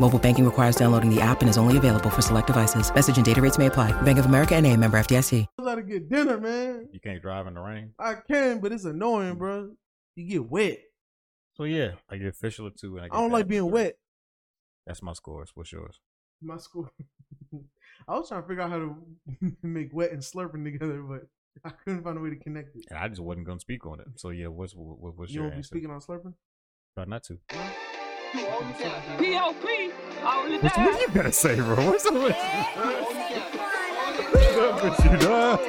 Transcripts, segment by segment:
Mobile banking requires downloading the app and is only available for select devices. Message and data rates may apply. Bank of America and a member FDIC. I gotta get dinner, man. You can't drive in the rain. I can, but it's annoying, bro. You get wet. So yeah, I get official or two, and I, I don't like being wet. That's my scores. What's yours? My school. I was trying to figure out how to make wet and slurping together, but I couldn't find a way to connect it. And I just wasn't gonna speak on it. So yeah, what's what, what's you your won't be answer? speaking on slurping? Try not to. P.O.P. all the What time. you gotta say, bro? What's up with What's up with you, dog?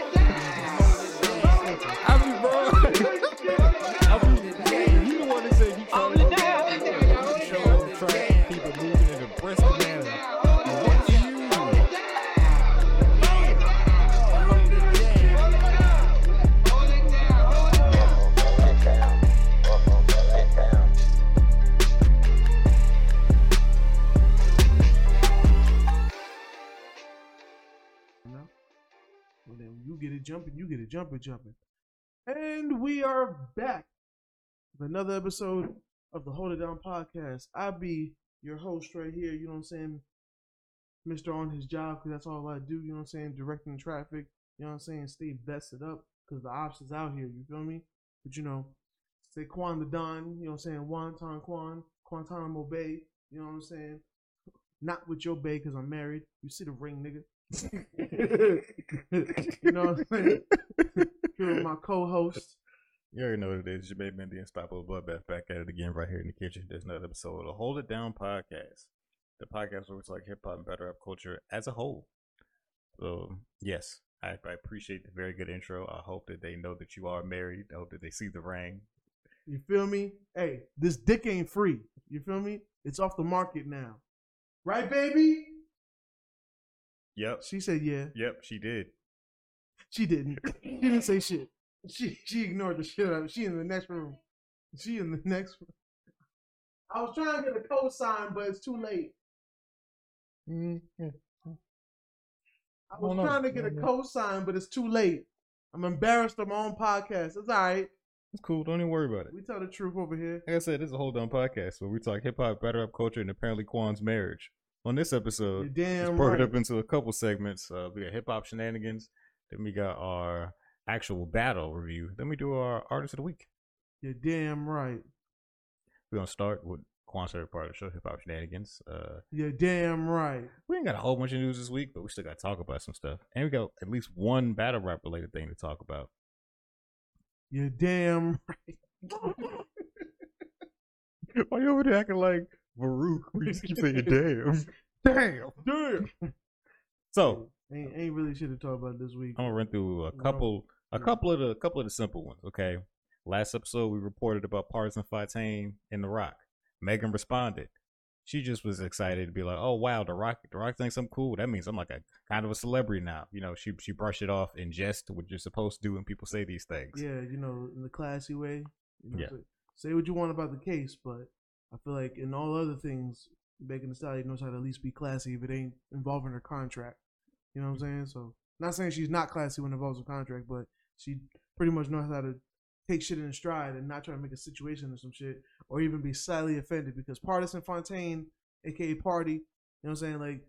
Jumping, you get it jumping, jumping. And we are back with another episode of the Hold It Down podcast. I be your host right here, you know what I'm saying? Mr. on his job, because that's all I do, you know what I'm saying? Directing traffic, you know what I'm saying? Stay vested up, because the ops is out here, you feel me? But you know, say Quan the Don, you know what I'm saying? Wonton Quan, Guantanamo Bay, you know what I'm saying? Not with your bay, because I'm married. You see the ring, nigga. you know what I'm saying? Here with my co-host. You already know what it is. Your baby man, the Unstoppable Bloodbath, back at it again right here in the kitchen. There's another episode of the Hold It Down podcast. The podcast where we talk hip hop and better up culture as a whole. So, yes, I, I appreciate the very good intro. I hope that they know that you are married. I hope that they see the ring. You feel me? Hey, this dick ain't free. You feel me? It's off the market now. Right, baby? Yep. She said yeah. Yep, she did. She didn't. She didn't say shit. She she ignored the shit out of it. She in the next room. She in the next room. I was trying to get a cosign, but it's too late. Mm-hmm. I was Oh, no. trying to get a No, cosign, but it's too late. I'm embarrassed on my own podcast. It's all right. It's cool. Don't even worry about it. We tell the truth over here. Like I said, this is a Hold On podcast where we talk hip hop, better up culture, and apparently Quan's marriage. On this episode, You're damn Let's break right. it up into a couple segments. Uh, we got hip hop shenanigans. Then we got our actual battle review. Then we do our artist of the week. You're damn right. We're gonna start with Quan's favorite part of the show, hip hop shenanigans. Uh, You're damn right. we ain't got a whole bunch of news this week, but we still got to talk about some stuff. And we got at least one battle rap related thing to talk about. You're damn right. Why you over there acting like Baruch? We just keep saying damn, damn, Damn. So Ain't, ain't really shit to talk about this week. I'm gonna run through a couple, a couple of the, a couple of the simple ones. Okay. Last episode we reported about Pardison Fontaine in The Rock. Megan responded. She just was excited to be like, "Oh wow, The Rock, The Rock thinks I'm cool. That means I'm like a kind of a celebrity now." You know, she she brushed it off in jest, what you're supposed to do when people say these things. Yeah, you know, in the classy way. You know, Yeah. say what you want about the case, but I feel like in all other things, Megan Thee Stallion knows how to at least be classy if it ain't involving her contract. You know what I'm saying? So, not saying she's not classy when it involves a contract, but she pretty much knows how to take shit in stride and not try to make a situation or some shit, or even be slightly offended because Pardison Fontaine, aka Pardi, you know what I'm saying? Like,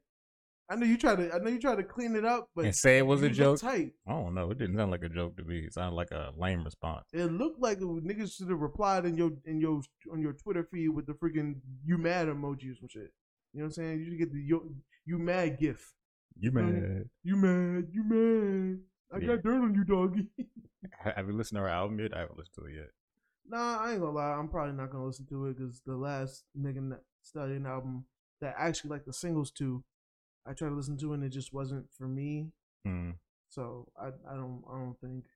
I know you try to, I know you try to clean it up, but and say it was a joke. Tight. I don't know. It didn't sound like a joke to me. It sounded like a lame response. It looked like it was- niggas should have replied in your in your on your Twitter feed with the freaking you mad emoji or some shit. You know what I'm saying? You should get the you, you mad gif. You mad? You mad? You mad? I Yeah. got dirt on you, doggy. Have you listened to our album yet? I haven't listened to it yet. Nah, I ain't gonna lie. I'm probably not gonna listen to it because the last Megan Stallion album that I actually like the singles to, I tried to listen to it and it just wasn't for me. Mm, So I I don't I don't think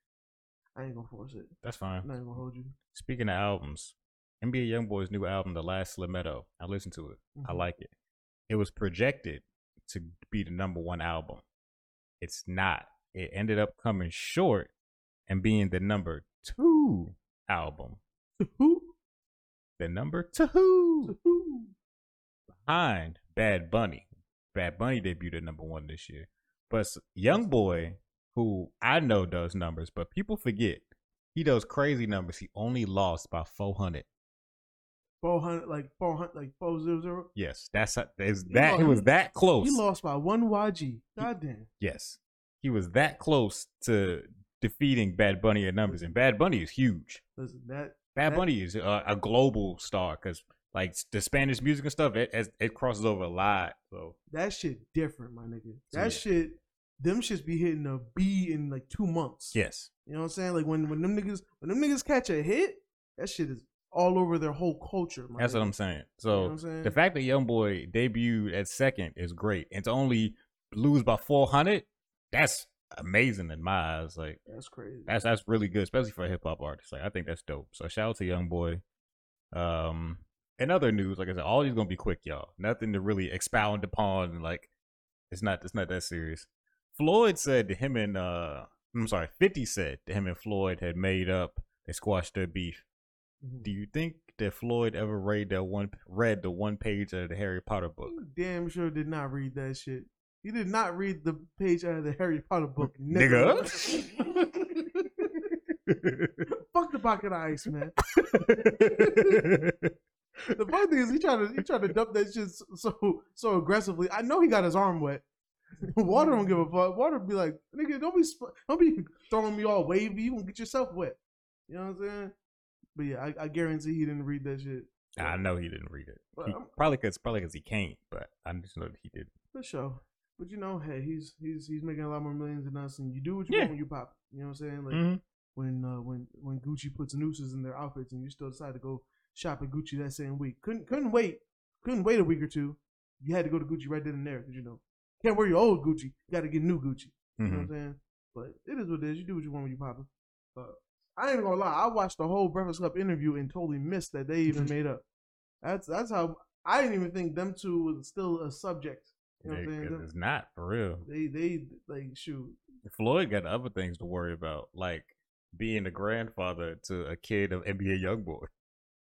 I ain't gonna force it. that's fine. I'm not gonna hold you. Speaking of albums, NBA YoungBoy's new album, The Last Slimeto. I listened to it. I Mhm. like it. It was projected to be the number one album. It's not. It ended up coming short and being the number two album. Who? The number two Who? behind Bad Bunny. Bad Bunny debuted at number one this year. But Young Boy, who I know does numbers, but people forget he does crazy numbers. He only lost by four hundred. Four hundred like four hundred like four zero zero. Yes, that's that. He was that close. He lost by one YG. God damn. Yes, he was that close to defeating Bad Bunny in numbers, and Bad Bunny is huge. Listen, that Bad That- Bunny is a, a global star because like the Spanish music and stuff, it it, it crosses over a lot. So that shit different, my nigga. That yeah. shit, them shits be hitting a B in like two months. yes, You know what I'm saying? Like when when them niggas when them niggas catch a hit, that shit is all over their whole culture. My that's what. I'm saying. You know So I'm saying? the fact that Young Boy debuted at second is great, and to only lose by four hundred, that's amazing in my eyes. Like that's crazy. that's that's really good, especially for a hip hop artist. Like I think that's dope. So shout out to Young Boy. Um, in other news, like I said, all these gonna be quick, y'all. Nothing to really expound upon. Like it's not it's not that serious. Floyd said to him and uh, I'm sorry, Fifty said to him and Floyd had made up. They squashed their beef. Mhm. Do you think that Floyd ever read that one read the one page of the Harry Potter book? He damn sure did not read that shit. He did not read the page out of the Harry Potter book, Nigga. nigga. Fuck the bucket of ice, man. The funny thing is, he tried to he tried to dump that shit so so aggressively. I know he got his arm wet. Water don't give a fuck. Water be like, nigga, don't be sp- don't be throwing me all wavy. You gonna get yourself wet. You know what I'm saying? But yeah, I, I guarantee he didn't read that shit. I know he didn't read it. He, probably because probably because he can't, but I just know that he did. For sure. But you know, hey, he's he's he's making a lot more millions than us, and you do what you Yeah. want when you pop. You know what I'm saying? Like Mhm. when uh, when when Gucci puts nooses in their outfits, and you still decide to go shop at Gucci that same week. Couldn't couldn't wait. Couldn't wait a week or two. You had to go to Gucci right then and there because you know can't wear your old Gucci. You got to get new Gucci. You know what I'm Mhm. saying? But it is what it is. You do what you want when you popping. But I ain't gonna lie. I watched the whole Breakfast Club interview and totally missed that they even made up. That's that's how I didn't even think them two was still a subject. You know what I'm It- saying? Them- it's not for real. they they like shoot. Floyd got other things to worry about, like being a grandfather to a kid of NBA YoungBoy.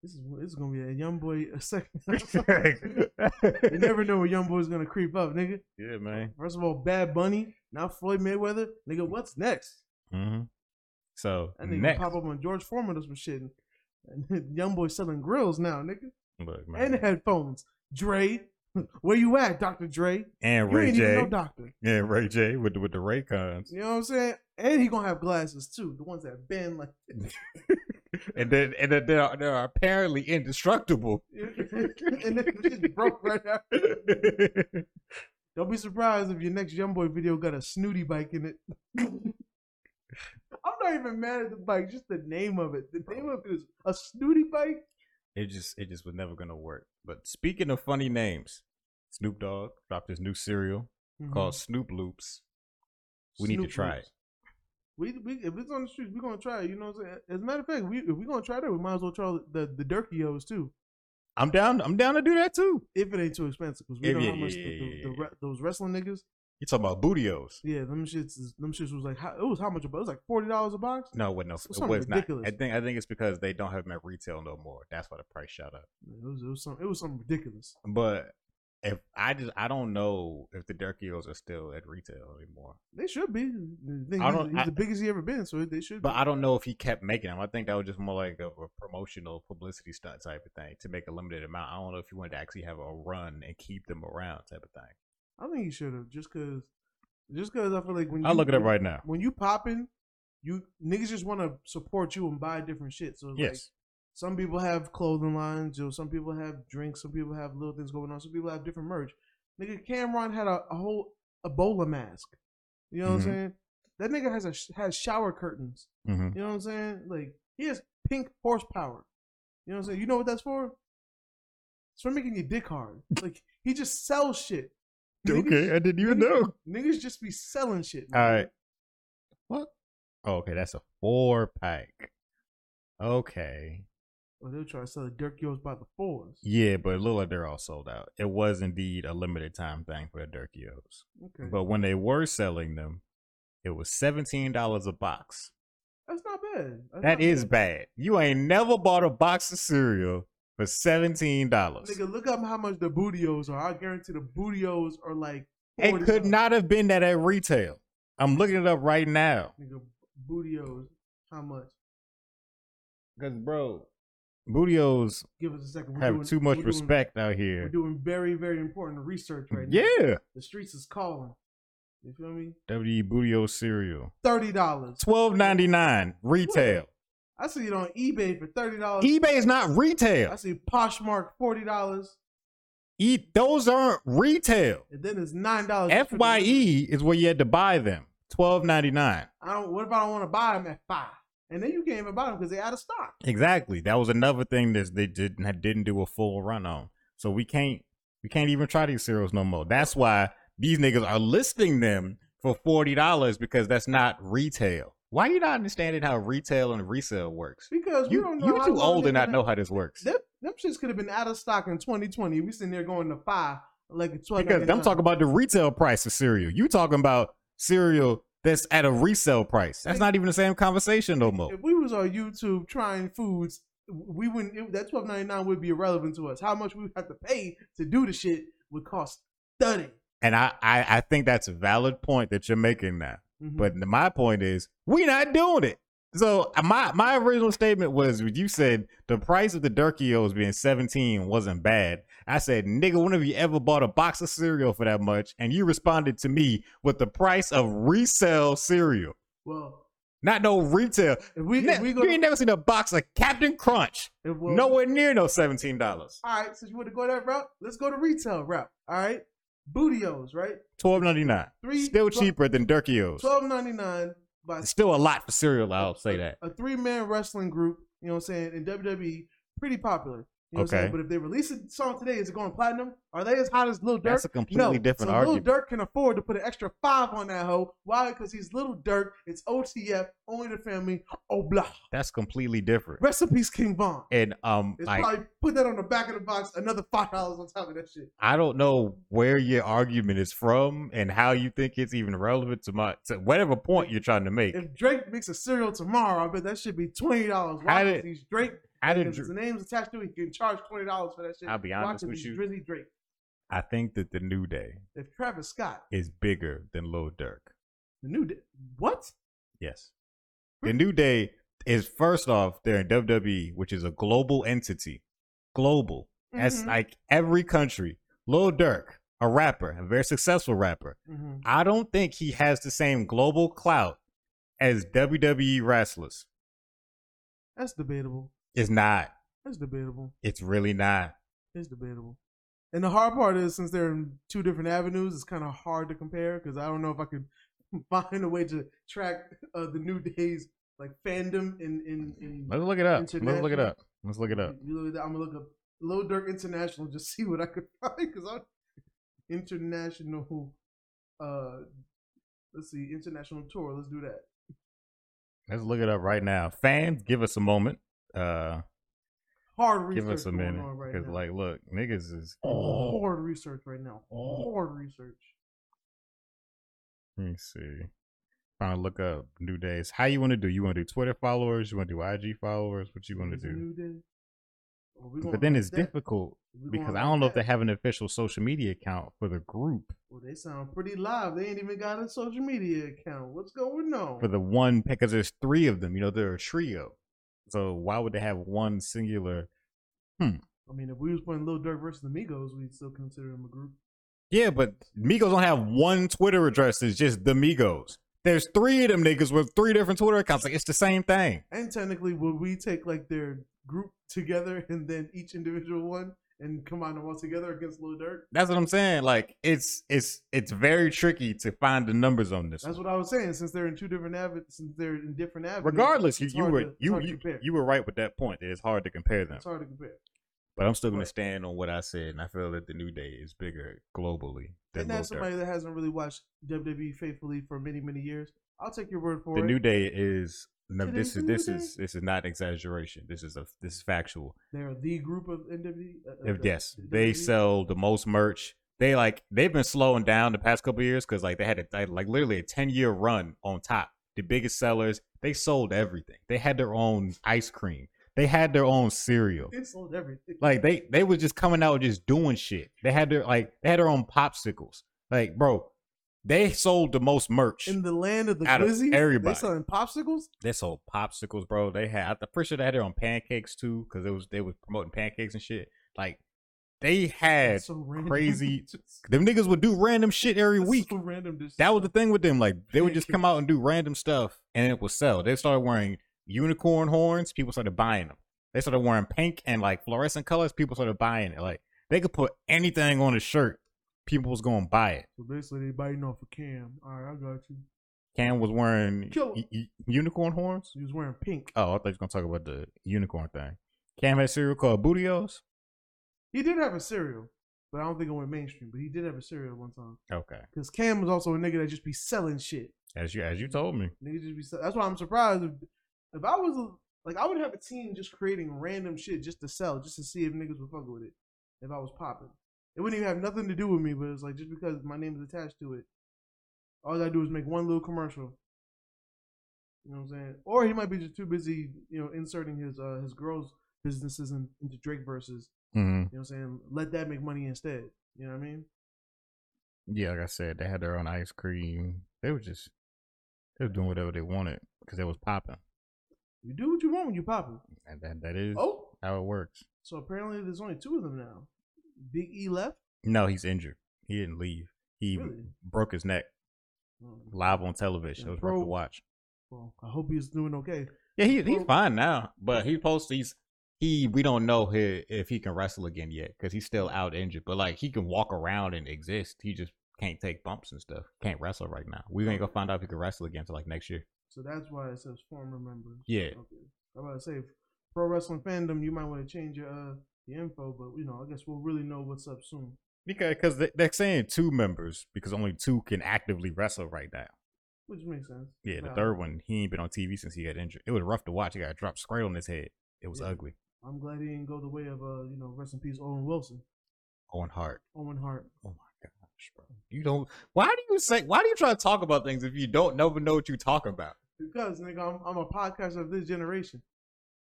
This is this is gonna be a young boy a second. you never know when young boy's gonna creep up, nigga. yeah, man. First of all, Bad Bunny, now Floyd Mayweather, nigga. What's next? hmm So That nigga next, pop up on George Foreman or some shit. And young boy selling grills now, nigga, look, man. and headphones. Dre, where you at, Doctor Dre? and You Ray J, no doctor. and Ray J with the, with the Raycons, You know what I'm saying? And he gonna have glasses too, the ones that bend like. And then and then they're, they're apparently indestructible. and then just broke right after. Don't be surprised if your next young boy video got a snooty bike in it. I'm not even mad at the bike, just the name of it. The name of it is a snooty bike. it just it just was never gonna work. But speaking of funny names, Snoop Dogg dropped his new cereal mm-hmm. called Snoop Loopz. We need to try Loopz. it. We, we if it's on the streets, we're gonna try it. You know what I'm saying? As a matter of fact, we if we're gonna try that, we might as well try the the Durkios too. I'm down. I'm down to do that too. If it ain't too expensive, because we Yeah, know yeah, how much yeah, the, the, the, those wrestling niggas. You talking about Booty-O's? Yeah, them shits. Them shits was like how, it was how much? It was like forty dollars a box. No, what no, it was not. ridiculous. I think I think it's because they don't have them at retail no more. That's why the price shot up. It was it was some it was something ridiculous. But if I just I don't know if the Durkios are still at retail anymore. They should be. The I don't- he's I- the biggest he ever been, so they should. But be. I don't know if he kept making them. I think that was just more like a, a promotional publicity stunt type of thing to make a limited amount. I don't know if he wanted to actually have a run and keep them around type of thing. I think he should have just because, just because I feel like when I look at it right now. When you popping, you niggas just want to support you and buy different shit. So it's like Yes. Some people have clothing lines, you know, some people have drinks, some people have little things going on, some people have different merch. Nigga, Cam'ron had a, a whole Ebola mask. You know what Mhm. I'm saying? That nigga has a has shower curtains. hmm You know what I'm saying? Like He has pink horsepower. You know what I'm saying? You know what that's for? It's for making your dick hard. Like he just sells shit. Okay, I didn't even niggas- know. Niggas just be selling shit. All man. right. What? Oh, okay, that's a four pack. Okay. Oh, well, they'll try to sell the Durkios by the fours. Yeah, but it looked like they're all sold out. It was indeed a limited time thing for the Durkios. Okay. But when they were selling them, it was seventeen dollars a box. That's not bad. That's That not is bad. You ain't never bought a box of cereal for seventeen dollars. Nigga, look up how much the Booty-O's are. I guarantee the Booty-O's are like. It could not have been that at retail. I'm looking it up right now. Nigga, Booty-O's. How much? Cause bro, Booty-O's Give us a second. We're have doing- too much we're doing- respect out here. We're here. doing very, very important research right now. Yeah. The streets is calling. You feel me? WD Bootio cereal. Thirty dollars. Twelve ninety nine retail. I see it on eBay for thirty dollars. eBay is not retail. I retail. see Poshmark forty dollars, E those aren't retail. and then it's nine dollars. FYE is where you had to buy them. Twelve ninety nine. I don't. What if I don't want to buy them at FYE? And then you can't even buy them because they out of stock. Exactly. That was another thing that they didn't didn't do a full run on. So we can't we can't even try these cereals no more. That's why these niggas are listing them for forty dollars because that's not retail. Why are you not understanding how retail and resale works? Because we You don't know. you how too old to not know how this works. Them, them shits could have been out of stock in 2020. We sitting there going to FYE like a 12. Because I'm talking about the retail price of cereal. You talking about cereal that's at a resale price. That's not even the same conversation no more. If we was on YouTube trying foods, we wouldn't. It, that 12.99 would be irrelevant to us. How much we would have to pay to do the shit would cost thirty. And I, I, I think that's a valid point that you're making now. Mhm. But my point is, we not doing it. So uh, my my original statement was you said the price of the Durkios being 17 wasn't bad. I said, nigga, when have you ever bought a box of cereal for that much? And you responded to me with the price of resale cereal. well, Not no retail. if we Ne- if we go, you ain't never seen a box of Captain Crunch. well, Nowhere near no $17. All right, since you want to go that route, let's go to retail route. All right, Booty-O's, right? Twelve ninety nine. Three- Still twelve- cheaper than Durkios. Twelve ninety nine by It's still a lot for cereal, I'll say that. a three man wrestling group. You know what I'm saying? In WWE, pretty popular. You know what I'm Okay. saying? But if they release a song today, is it going platinum? Are they as hot as Lil Durk? That's a completely no. different so argument. Lil Durk can afford to put an extra five on that hoe. Why? Because he's Little Durk. It's OTF, only the family. Oh blah. That's completely different. Recipes King Von. And um It's like probably put that on the back of the box. Another five dollars on top of that shit. I don't know where your argument is from and how you think it's even relevant to my to whatever point you're trying to make. If Drake makes a cereal tomorrow, I bet that should be twenty dollars. Why? did- he's Drake. How did Because Dr- the name's attached to it, he can charge twenty dollars for that shit. I'll be honest with you. Drizzy Drake. I think that the New Day If Travis Scott, is bigger than Lil Durk. the new day, what? Yes. The New Day is first off, they're in WWE, which is a global entity. Global. That's Mhm. like every country. Lil Durk, a rapper, a very successful rapper. Mhm. I don't think he has the same global clout as WWE wrestlers. That's debatable. It's not. That's debatable. It's really not. It's debatable. And the hard part is, since they're in two different avenues, it's kind of hard to compare because I don't know if I could find a way to track uh, the new days like fandom in in. in Let's look it up. Let's look it up. Let's look it up. You look at that, I'm gonna look up Lil Durk International just see what I could find because I'm international. Uh, let's see, international tour. Let's do that. Let's look it up right now. Fans, give us a moment. Uh, Hard research. give us a going minute on right because, now. like, look, niggas is. hard oh. research right now. Oh. Hard research. Let me see. Trying to look up new days. How you want to do? You want to do Twitter followers? You want to do IG followers? What you want to do? New Day? Oh, or But then it's that? difficult because I don't know if they have an official social media account for the group Well, they sound pretty live. They ain't even got a social media account. What's going on? for the one because there's three of them. You know, they're a trio. So why would they have one singular? Hmm. I mean, if we was playing Lil Durk versus the Migos, we'd still consider them a group. Yeah, but Migos don't have one Twitter address. It's just the Migos. There's three of them niggas with three different Twitter accounts. Like it's the same thing. And technically, would we take like their group together and then each individual one and combine them all together against Lil Durk. That's what I'm saying. Like it's it's it's very tricky to find the numbers on this. That's one. what I was saying. Since they're in two different avenues, since they're in different avenues. Regardless, you, you were to- you you, you were right with that point. That it's hard to compare them. It's hard to compare. But I'm still going Right. to stand on what I said, and I feel that the New Day is bigger globally than And that's Durk. somebody that hasn't really watched WWE faithfully for many, many years. I'll take your word for The it. The New Day is no. This is is this New is this is not exaggeration. This is a this is factual. They're the group of WWE. Uh, uh, If uh, yes, they WWE. sell the most merch. They like they've been slowing down the past couple years because like they had a they- like literally a ten year run on top. The biggest sellers. They sold everything. They had their own ice cream. They had their own cereal. They sold everything. Like they they was just coming out just doing shit. They had their like they had their own popsicles. Like bro, they sold the most merch. in the land of the Out of everybody. they selling popsicles. They sold popsicles, bro. They had I'm pretty sure they had it on pancakes too, because it was they was promoting pancakes and shit. Like they had so crazy- them niggas would do random shit every that's week. so random. That was the thing with them. Like they would just come out and do random stuff and it would sell. They started wearing unicorn horns, people started buying them. They started wearing pink and like fluorescent colors, people started buying it. Like they could put anything on a shirt, people was gonna buy it. So basically, they biting off a cam. All right, I got you. Cam was wearing u- u- unicorn horns. He was wearing pink. Oh, I thought you were gonna talk about the unicorn thing. Cam had a cereal called Booty-O's. He did have a cereal, but I don't think it went mainstream. But he did have a cereal one time. Okay, Because Cam was also a nigga that just be selling shit. as you as you told me. Niggas just be. Sell- That's why I'm surprised. If, if I was a, like, I would have a team just creating random shit just to sell, just to see if niggas would fuck with it. If I was popping, it wouldn't even have nothing to do with me. But it's like just because my name is attached to it, all I gotta do is make one little commercial. You know what I'm saying? Or he might be just too busy, you know, inserting his uh his girls' businesses in, into Drake verses. Mm-hmm. You know what I'm saying? Let that make money instead. You know what I mean? Yeah, like I said, they had their own ice cream. They were just they were doing whatever they wanted because they was popping, You do what you want when you popping. and that that is Oh, how it works. so apparently there's only two of them now. Big E left. No, he's injured. He didn't leave. He Really? broke his neck Oh, live on television. Yeah, it was rough to watch. Well, I hope he's doing okay. Yeah, he he's fine now, but he posts he's he we don't know if he can wrestle again yet because he's still out injured. But like he can walk around and exist. He just can't take bumps and stuff. Can't wrestle right now. We ain't gonna go find out if he can wrestle again until like next year. So that's why it says former members. Yeah. Okay. I'm about to say, pro wrestling fandom, you might want to change your uh your info, but you know, I guess we'll really know what's up soon. Because they, they're saying two members because only two can actively wrestle right now. Which makes sense. Yeah, the Nah, third one he ain't been on TV since he got injured. It was rough to watch. He got dropped straight on his head. It was Yeah. ugly. I'm glad he didn't go the way of uh, you know, rest in peace, Owen Wilson, Owen Hart. Owen Hart. Oh my gosh, bro. You don't. Why do you say? Why do you try to talk about things if you don't never know what you talk about? Because nigga, I'm, I'm a podcaster of this generation.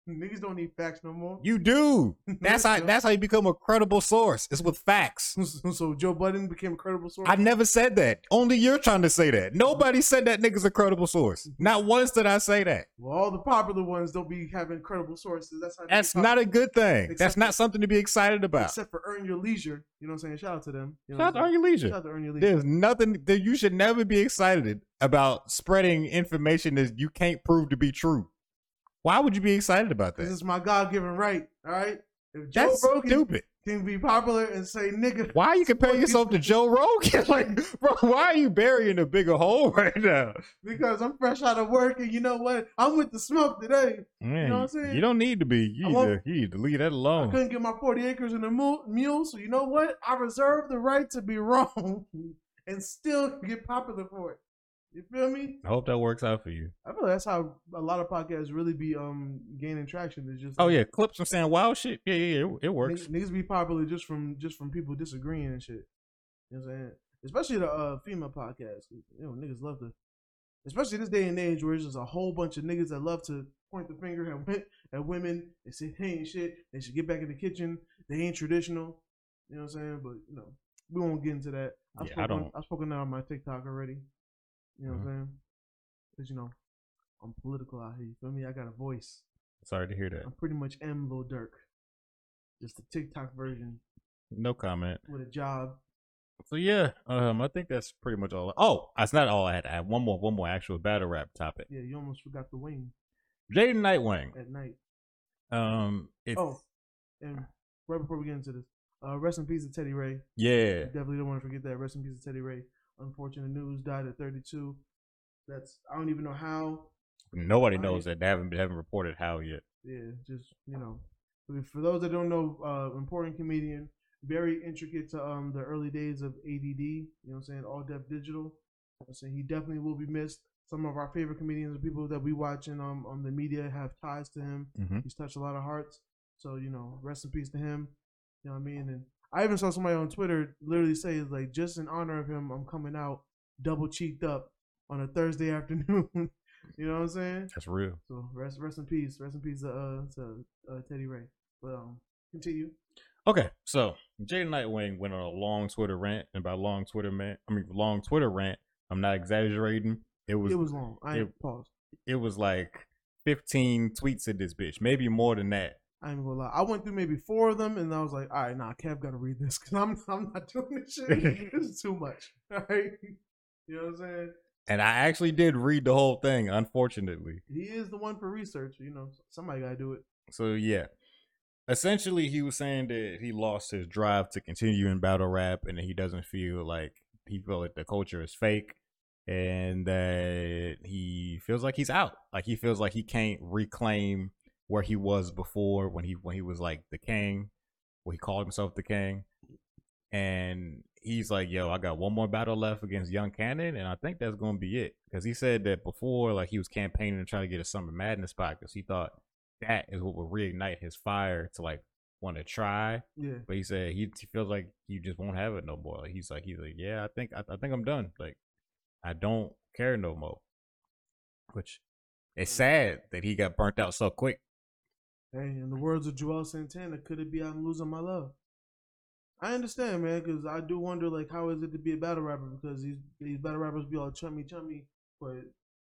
Niggas don't need facts no more. You do. That's how. That's how you become a credible source. It's with facts. so Joe Budden became a credible source. I never said that. Only you're trying to say that. Nobody said that nigga's a credible source. Not once did I say that. well, all the popular ones don't be having credible sources. That's how That's not a good thing. Except That's not something to be excited about. except for Earn Your Leisure. You know what I'm saying? Shout out to them. You know Shout out to Earn Your? Leisure. Shout out to Earn Your Leisure. There's nothing that you should never be excited about spreading information that you can't prove to be true. Why would you be excited about that? This is my God given right. All right. If Joe That's Rogan stupid. can be popular and say nigga, Why are you comparing Well, yourself to Joe Rogan? like, bro, why are you burying a bigger hole right now? because I'm fresh out of work and you know what? I'm with the smoke today. Man, know what I'm saying? You don't need to be. You need to, you need to leave that alone. I couldn't get my 40 acres and a mule, so you know what? I reserve the right to be wrong and still get popular for it. You feel me? I hope that works out for you. I feel like that's how a lot of podcasts really be um gaining traction. Is just Oh yeah, clips from saying wild shit. Yeah, yeah, yeah. It, it works. Niggas, niggas be popular just from just from people disagreeing and shit. You know what I'm saying? Especially the uh, female podcasts. You know, niggas love to, especially this day and age where it's just a whole bunch of niggas that love to point the finger at, at women and say they ain't shit. They should get back in the kitchen. They ain't traditional. You know what I'm saying? But you know, we won't get into that. I've Yeah, I don't- I've spoken out on my TikTok already. You know what Mhm. I'm saying? Because you know, I'm political out here. You feel me? I got a voice. Sorry to hear that. I'm pretty much M Lil Durk. Just the TikTok version No comment. with a job. So yeah, um, I think that's pretty much all. Oh, that's not all I had. I had one more, one more actual battle rap topic. Yeah, you almost forgot the wing Jaden Nightwing. at night. Um, it's Oh, and right before we get into this, Uh, rest in peace to Teddy Ray. Yeah. Definitely don't want to forget that. Rest in peace to Teddy Ray. Unfortunate news. Died at 32. That's I don't even know how. Nobody Right. knows that. They haven't they haven't reported how yet. Yeah, just you know, for those that don't know, uh, important comedian, very intricate to um the early days of ADD. You know what I'm saying? All Def Digital. I'm saying he definitely will be missed. Some of our favorite comedians and people that we watch in um on the media have ties to him. Mhm. He's touched a lot of hearts. So you know, rest in peace to him. You know what I mean? And I even saw somebody on Twitter literally say like, just in honor of him, I'm coming out double cheeked up on a Thursday afternoon. you know what I'm saying? That's real. So rest rest in peace. Rest in peace to uh to uh, Teddy Ray. But um continue. Okay, so Jay Nightwing went on a long Twitter rant, and by long Twitter rant, I mean long Twitter rant. I'm not exaggerating. It was it was long. I it- pause. it was like 15 tweets at this bitch, maybe more than that. I ain't gonna lie. I went through maybe four of them and I was like, all right, nah, Kev gotta read this because I'm I'm not doing this shit. this is too much. All right. You know what I'm saying? And I actually did read the whole thing, unfortunately. He is the one for research, you know. Somebody gotta do it. So yeah. Essentially he was saying that he lost his drive to continue in battle rap and that he doesn't feel like he feel like the culture is fake and that he feels like he's out. Like he feels like he can't reclaim where he was before when he when he was like the king, where he called himself the king. And he's like, "Yo, I got one more battle left against Young Cannon, and I think that's gonna be it." Because he said that before, like he was campaigning to try to get a Summer Madness spot, because he thought that is what would reignite his fire to like want to try. Yeah. But he said he, he feels like he just won't have it no more. Like he's like he's like, yeah, I think I, I think I'm done. Like I don't care no more. Which it's mm. sad that he got burnt out so quick. Hey, in the words of Joel Santana, could it be I'm losing my love? I understand, man, because I do wonder, like, how is it to be a battle rapper? Because these these battle rappers be all chummy chummy, but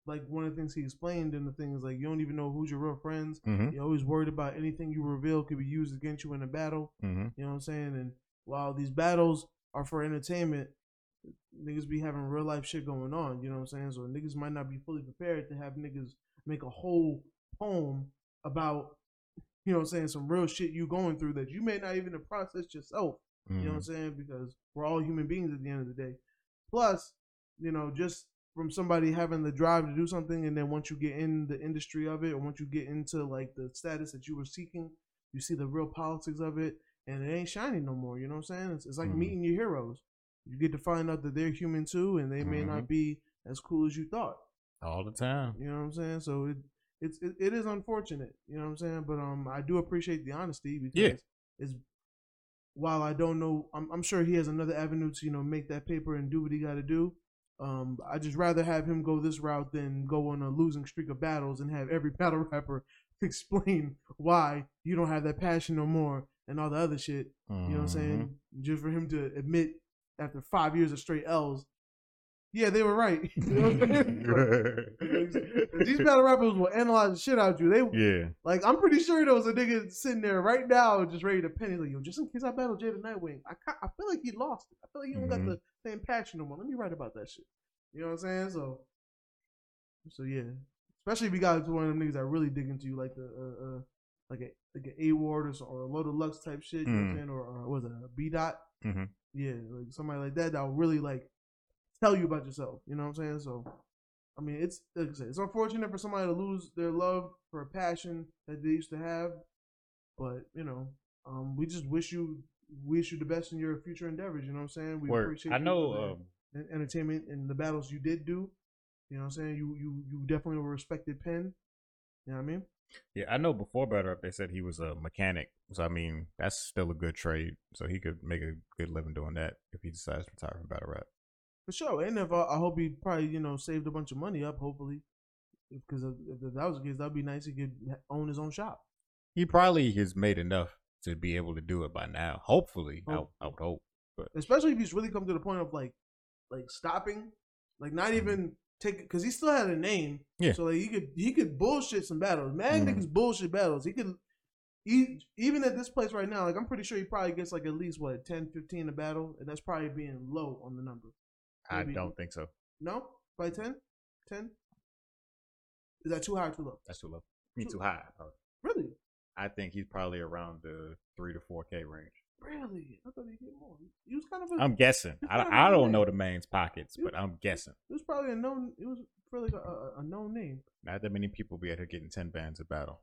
like one of the things he explained in the thing is like you don't even know who's your real friends. Mm-hmm. You're always worried about anything you reveal could be used against you in a battle. Mm-hmm. You know what I'm saying? And while these battles are for entertainment, niggas be having real life shit going on. You know what I'm saying? So niggas might not be fully prepared to have niggas make a whole poem about, you know what I'm saying, some real shit you going through that you may not even have processed yourself. You know what I'm saying? Because we're all human beings at the end of the day. Plus, you know, just from somebody having the drive to do something, and then once you get in the industry of it, or once you get into like the status that you were seeking, you see the real politics of it, and it ain't shiny no more. You know what I'm saying? It's, it's like Mhm. meeting your heroes. You get to find out that they're human too, and they may not be as cool as you thought. all the time. You know what I'm saying? So it it's it, it is unfortunate. You know what I'm saying? But um, I do appreciate the honesty because Yeah. it's while I don't know, I'm, I'm sure he has another avenue to you know make that paper and do what he got to do. Um, I just rather have him go this route than go on a losing streak of battles and have every battle rapper explain why you don't have that passion no more and all the other shit. You know what I'm saying? Just for him to admit after five years of straight L's, yeah, they were right. You know what These battle rappers will analyze the shit out of you. They yeah. like I'm pretty sure there was a nigga sitting there right now just ready to pen. He's like, yo, just in case I battle Jada Nightwing, I I feel like he lost it. I feel like he don't Mhm. got the same passion no more. Let me write about that shit. You know what I'm saying? So, so yeah. Especially if you got to one of them niggas that really dig into you, like the uh, uh like a like an A Ward or, or a Loaded Lux type shit. You know what I'm Mm. saying? Or, or was it a B Dot? Mhm. Yeah, like somebody like that that will really like tell you about yourself. You know what I'm saying? So, I mean, it's like I said, it's unfortunate for somebody to lose their love for a passion that they used to have, but you know, um, we just wish you wish you the best in your future endeavors. You know what I'm saying? We Word. appreciate. I know. Um, entertainment and the battles you did do. You know what I'm saying? You you you definitely were a respected pen. You know what I mean? yeah, I know. Before Battle Rap, they said he was a mechanic. So I mean, that's still a good trade. So he could make a good living doing that if he decides to retire from Battle Rap. For sure. And if I, I hope he probably you know saved a bunch of money up. Hopefully, because if, if that was the case, that'd be nice. He could own his own shop. He probably has made enough to be able to do it by now. Hopefully, I, Hope. I would hope. But especially if he's really come to the point of like like stopping like not even take because he still had a name Yeah. so like he could he could bullshit some battles mad Mhm. niggas bullshit battles he could he, even at this place right now like i'm pretty sure he probably gets like at least what 10 15 a battle and that's probably being low on the number I Maybe- don't think so. no by 10 10 is that too high or too low That's too low. Me Too- too high. Uh, really I think he's probably around the three to four K range. Really? I thought he'd get more. He was kind of a. I'm guessing. I, kind of I don't know the man's pockets, but I'm guessing. It was probably a known. It was really a, a, a known name. Not that many people be out here getting ten bands a battle.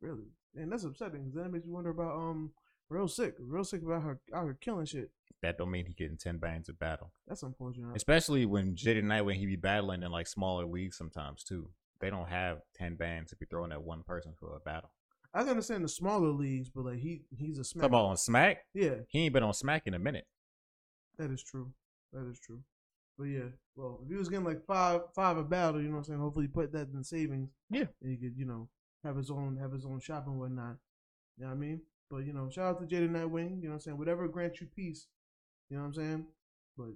Really, and that's upsetting because that makes you wonder about um real sick, real sick about her out here killing shit. That don't mean he getting ten bands a battle. That's unfortunate. Especially when Jaden Knight when he be battling in like smaller leagues sometimes too. They don't have ten bands to be throwing at one person for a battle. I can understand the smaller leagues, but like he he's a smack. Talk about on Smack. Yeah, He ain't been on Smack in a minute. that is true. That is true. But yeah, well, if he was getting like five five a battle, you know what I'm saying? Hopefully, he put that in savings. Yeah. and he could you know have his own have his own shop and whatnot. You know what I mean? But you know, shout out to Jaden Nightwing. You know what I'm saying? Whatever grants you peace. You know what I'm saying? But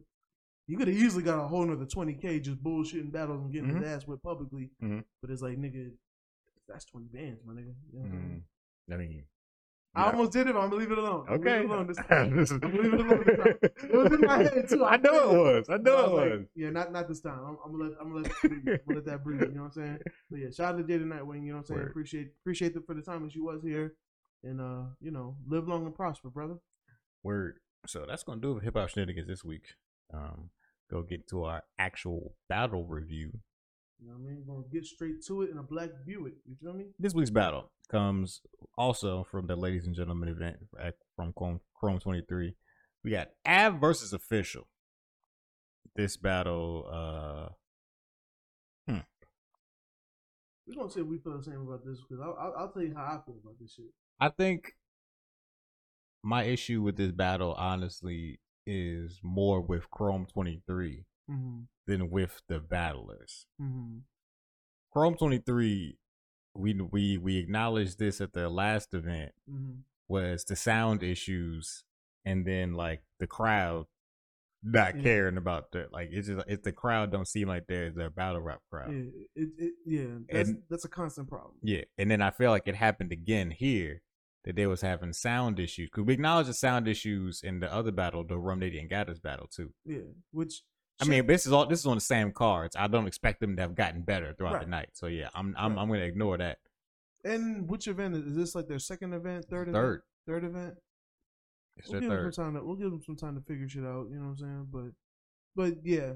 he could have easily got a whole nother 20k just bullshitting battles and getting his ass whipped publicly. Mhm. But it's like nigga, that's 20 bands, my nigga. You know what I'm saying? Mm. I mean, I almost did it, but I'm gonna leave it alone. Okay. leave it alone this time. I'm gonna leave it alone this time. It was in my head too. I know it was. I know I it was like, yeah, not not this time. I'm, I'm gonna let I'm gonna let that breathe. I'm gonna let that breathe. You know what I'm saying? But yeah, shout out to Jada Nightwing. You know what I'm saying? Word. Appreciate appreciate the for the time that she was here, and uh, you know, live long and prosper, brother. Word. So that's gonna do it for hip hop shenanigans this week. Um, go get to our actual battle review. You know what I mean? Gonna get straight to it in a black Buick. You feel me? This week's battle comes also from the ladies and gentlemen event at, from Chrome, Chrome 23. We got Av versus Official. This battle, uh, We're gonna say we feel the same about this because I'll, I'll, I'll tell you how I feel about this shit. I think my issue with this battle, honestly, is more with Chrome 23 Mm-hmm. than with the battlers. Mm-hmm. Chrome 23, we we we acknowledged this at the last event Mm-hmm. was the sound issues and then like the crowd not Yeah. caring about that. Like it's just if the crowd don't seem like they're they're a battle rap crowd. Yeah, it, it, yeah, that's, And- that's a constant problem. Yeah, and then I feel like it happened again here that they was having sound issues because we acknowledge the sound issues in the other battle, the Rum Nitty and Gaddis battle too. Yeah, which I mean, this is all this is on the same cards. I don't expect them to have gotten better throughout Right. the night. So yeah, I'm I'm Right. I'm gonna ignore that. and which event is, is this? Like their second event, third, event? Third, third event? it's We'll their give them third. some time. To, we'll give them some time to figure shit out. You know what I'm saying? But, but yeah,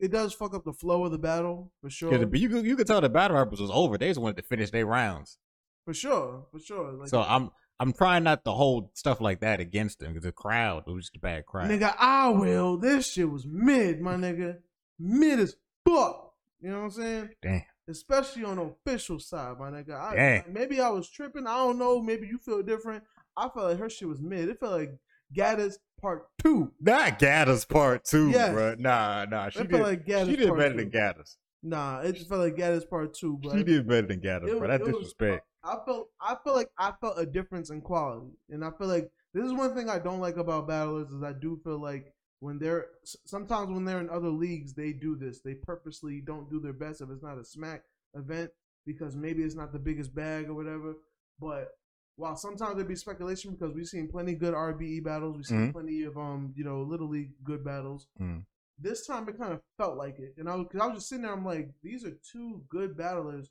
it does fuck up the flow of the battle for sure. Because you could- you could tell the battle rappers was over. They just wanted to finish their rounds. For sure, for sure. Like, so I'm I'm trying not to hold stuff like that against them because the crowd it was just a bad crowd. nigga, I will. This shit was mid, my nigga, mid as fuck. You know what I'm saying? Damn. Especially on the official side, my nigga. I, Damn. maybe I was tripping. I don't know. Maybe you feel different. I felt like her shit was mid. It felt like Gaddis part two. Not Gaddis part two, Yes. bro. Nah, nah. She It felt did. like Gaddis she did part better two. than Gaddis. Nah, it just felt like Gaddis part two. bro. She did better than Gaddis, bro. was- That it was- disrespect. I felt I felt like I felt a difference in quality, and I feel like this is one thing I don't like about battlers is I do feel like when they're sometimes when they're in other leagues they do this they purposely don't do their best if it's not a smack event because maybe it's not the biggest bag or whatever. But while sometimes there'd be speculation because we've seen plenty good RBE battles, we've seen Mhm. plenty of um you know little league good battles. Mhm. This time it kind of felt like it, and I was, cause I was just sitting there. I'm like, these are two good battlers.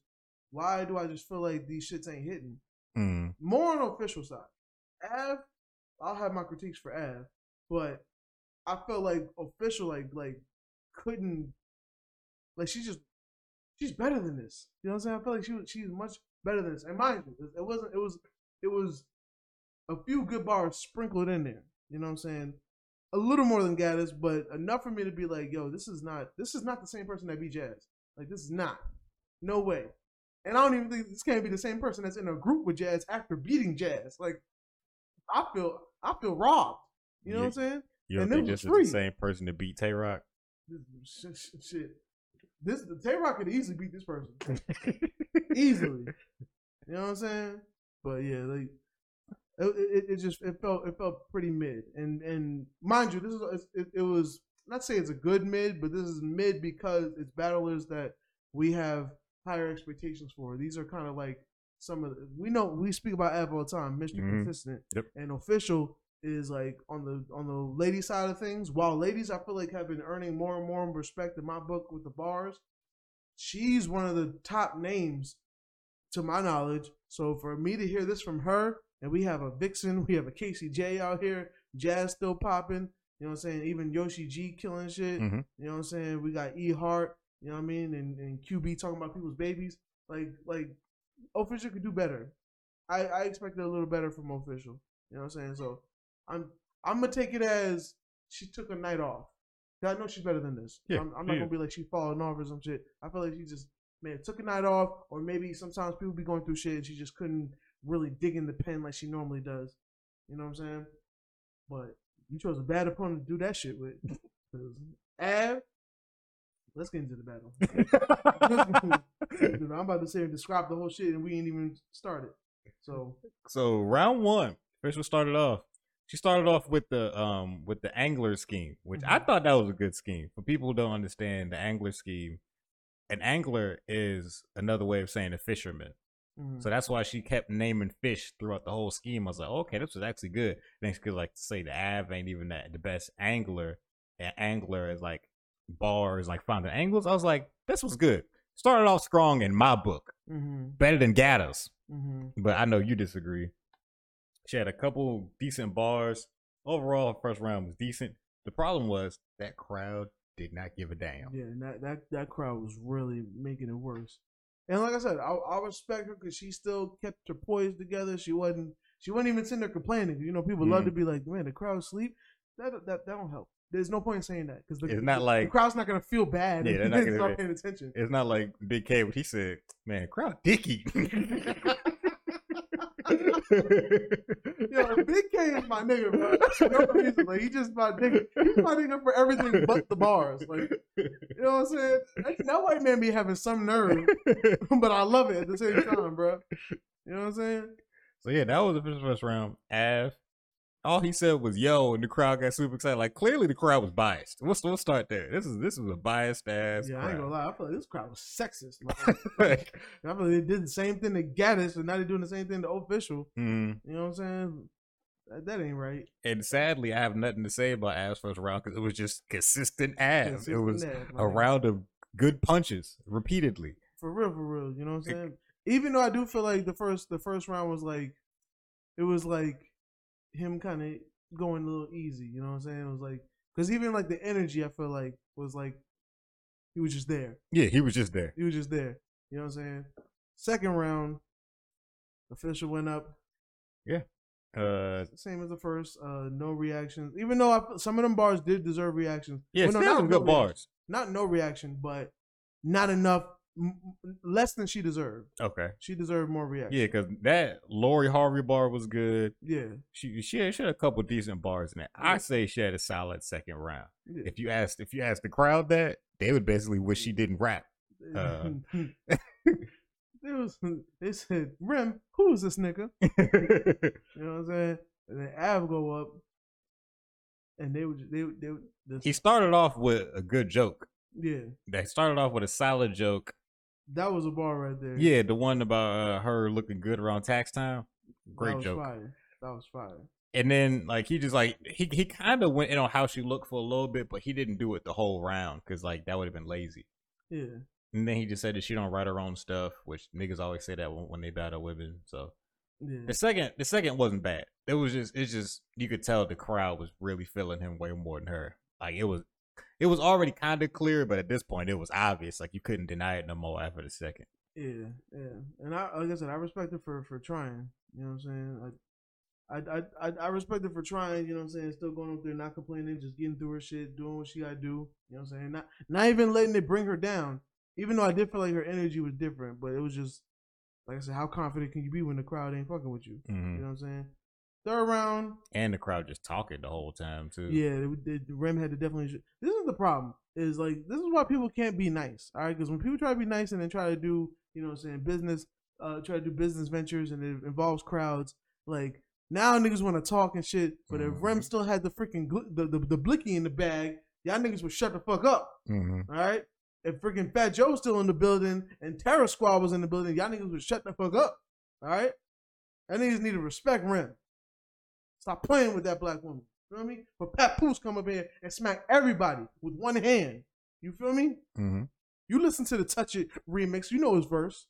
Why do I just feel like these shits ain't hitting? Mm. More on the official side. Av, I'll have my critiques for Av, but I felt like official like like couldn't like she's just she's better than this. You know what I'm saying? I feel like she was she's much better than this. And mind you, it wasn't it was it was a few good bars sprinkled in there. You know what I'm saying? A little more than Gaddis, but enough for me to be like, yo, this is not this is not the same person that beat Jazz. Like this is not. No way. And I don't even think this can't be the same person that's in a group with Jazz after beating Jazz. Like I feel I feel robbed. You know what I'm saying? You don't And think this is the same person to beat Tay Roc? This, shit, shit, shit. This Tay Roc could easily beat this person. easily. You know what I'm saying? But yeah, like it, it, it just it felt it felt pretty mid. And and mind you, this is it, it was not say it's a good mid, but this is mid because it's battlers that we have higher expectations for. These are kind of like some of the, we know we speak about Av all the time, Mr. Mhm. Consistent, Yep. and official is like on the on the lady side of things. While ladies, I feel like have been earning more and more respect in my book with the bars. She's one of the top names to my knowledge. So for me to hear this from her, and we have a Vixen, we have a Casey J out here, Jazz still popping. You know what I'm saying? Even Yoshi G killing shit. Mhm. You know what I'm saying? We got E Hart. You know what I mean? And, and QB talking about people's babies. Like like official could do better. I I expected a little better from official. You know what I'm saying? So I'm I'm gonna take it as she took a night off. I know she's better than this. Yeah, I'm, I'm not gonna be like she's falling off or some shit. I feel like she just man took a night off, or maybe sometimes people be going through shit and she just couldn't really dig in the pen like she normally does. You know what I'm saying? But you chose a bad opponent to do that shit with. Av, let's get into the battle. I'm about to say and describe the whole shit, and we ain't even started. So So round one, Official started off. She started off with the um with the angler scheme, which I Mhm. thought that was a good scheme. For people who don't understand the angler scheme, an angler is another way of saying a fisherman. mhm. So that's why she kept naming fish throughout the whole scheme. I was like, okay, this was actually good. Then she could like say the Av ain't even that the best angler. And angler is like bars, like finding angles. I was like, this was good. Started off strong in my book. Mhm, Better than Gatos mhm. but I know you disagree. She had a couple decent bars. Overall, first round was decent. The problem was that crowd did not give a damn. Yeah, and that, that that crowd was really making it worse. And like I said, I, I respect her because she still kept her poise together. She wasn't she wasn't even sitting there complaining. You know, people love Mhm. to be like, "Man, the crowd sleep. That that that don't help. There's no point in saying that because It's not like- the crowd's not gonna feel bad. Yeah, if they're not gonna start paying attention. It's not like Big K, what he said, man, crowd dicky. Yo, Big K is my nigga, bro. For no reason. Like he just my nigga. He's my nigga for everything but the bars. Like you know what I'm saying? That, that white man be having some nerve, but I love it at the same time, bro. You know what I'm saying? so yeah, that was the first, first round. Av, all he said was "yo," and the crowd got super excited. Like clearly, the crowd was biased. We'll, we'll start there. This is this was a biased ass. Yeah, I ain't gonna lie. I feel like this crowd was sexist. Like, lie. I feel like they did the same thing to Gaddis, and now they're doing the same thing to official. mm. You know what I'm saying? That, that ain't right. And sadly, I have nothing to say about Av's first round because it was just consistent Av. it was Av, a round of good punches repeatedly. For real, for real. You know what I'm saying? Even though I do feel like the first the first round was like it was like him kind of going a little easy. You know what I'm saying? It was like because even like the energy I feel like was like he was just there. Yeah, he was just there. He was just there. You know what I'm saying? Second round, official went up. Yeah. Uh, Same as the first. Uh, no reactions. Even though I, some of them bars did deserve reactions. yeah, Well, no, still some good bars. Not no reaction, but not enough. M- Less than she deserved. Okay. She deserved more reaction. Yeah, because that Lori Harvey bar was good. Yeah. She she had, she had a couple decent bars in it. I say she had a solid second round. yeah. If you asked if you asked the crowd that, they would basically wish she didn't rap. uh, there was they said, Rim, who is this nigga? You know what I'm saying? And then Av go up and they would they would they would he started off with a good joke. yeah. They started off with a solid joke. That was a bar right there. Yeah, the one about uh, her looking good around tax time. that Great was joke. Fire. That was fire. And then like he just like he he kind of went in on how she looked for a little bit, but he didn't do it the whole round because like that would have been lazy. Yeah. And then he just said that she don't write her own stuff, which niggas always say that when, when they battle women. So Yeah. the second the second wasn't bad. It was just it's just you could tell the crowd was really feeling him way more than her. Like it was it was already kind of clear, but at this point it was obvious. Like you couldn't deny it no more after the second. Yeah, yeah, and I like I said, I respect her for for trying. You know what I'm saying? Like, I I I, I respect her for trying. You know what I'm saying? Still going up there, not complaining, just getting through her shit, doing what she gotta do. You know what I'm saying? Not not even letting it bring her down. Even though I did feel like her energy was different, but it was just like I said, how confident can you be when the crowd ain't fucking with you? Mhm. You know what I'm saying? Third round, And the crowd just talking the whole time too. yeah, the, the Rem had to definitely. This is the problem. Is like this is why people can't be nice. All right, because when people try to be nice and then try to do, you know, what I'm saying business, uh, try to do business ventures and it involves crowds. Like now niggas want to talk and shit, but if Rem still had the freaking gl- the, the the blicky in the bag, y'all niggas would shut the fuck up. hmm All right. If freaking Fat Joe's still in the building and Terror Squad was in the building, y'all niggas would shut the fuck up. All right. That niggas need to respect Rem. Stop playing with that black woman. You feel me? But Papoose come up here and smack everybody with one hand. You feel me? hmm You listen to the Touch It remix. You know his verse.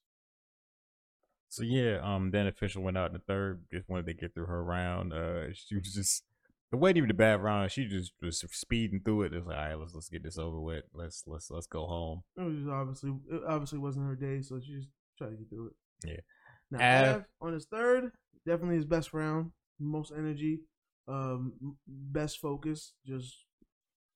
So yeah, um, then official went out in the third. Just wanted to get through her round. Uh, she was just It wasn't even a bad round. She just was speeding through it. It was like, all right, let's let's get this over with. Let's let's let's go home. It was just obviously it obviously wasn't her day, so she just tried to get through it. Yeah. Now Av- Av, on his third, definitely his best round, most energy, um, best focus. Just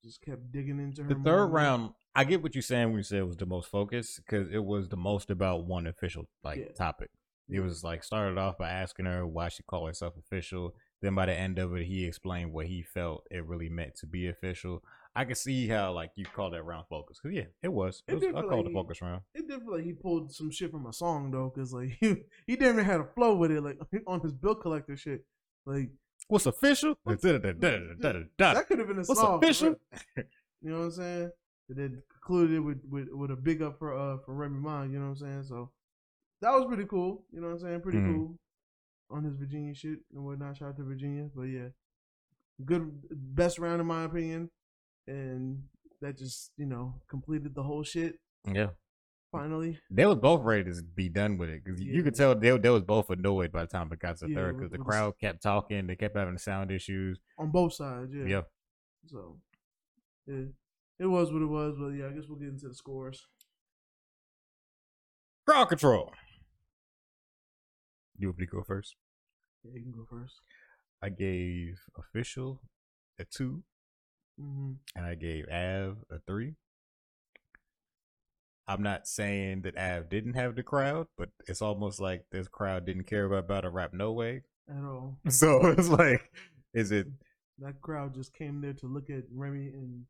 just kept digging into her. The third more. round, I get what you're saying when you say it was the most focused because it was the most about one official like Yeah. topic. It was like started off by asking her why she called herself official. Then by the end of it, he explained what he felt it really meant to be official. I can see how like you call that round focus because yeah, it was. It It was I called like the focus round. It did feel like he pulled some shit from a song though, because like he he damn near had a flow with it, like on his bill collector shit. Like What's official? What's- Da-da-da-da-da-da-da. that could have been a What's song. official? real. You know what I'm saying? And then concluded it with, with with a big up for uh for Remy Ma. You know what I'm saying? So that was pretty cool. You know what I'm saying? Pretty Mhm. cool on his Virginia shit and whatnot. Shout out to Virginia, but yeah, good best round in my opinion, and that just you know completed the whole shit Yeah. Finally. They was both ready to be done with it because you could tell they, they was both annoyed by the time it got to Yeah, third because the crowd kept talking, they kept having sound issues. on both sides. Yeah. Yeah. So, yeah, it was what it was. But yeah, I guess we'll get into the scores. Crowd control. You want me to go first? Yeah, you can go first. I gave official a two, hmm and I gave Av a three. I'm not saying that Av didn't have the crowd, but it's almost like this crowd didn't care about battle rap no way. At all. So it's like, is it? That crowd just came there to look at Remy and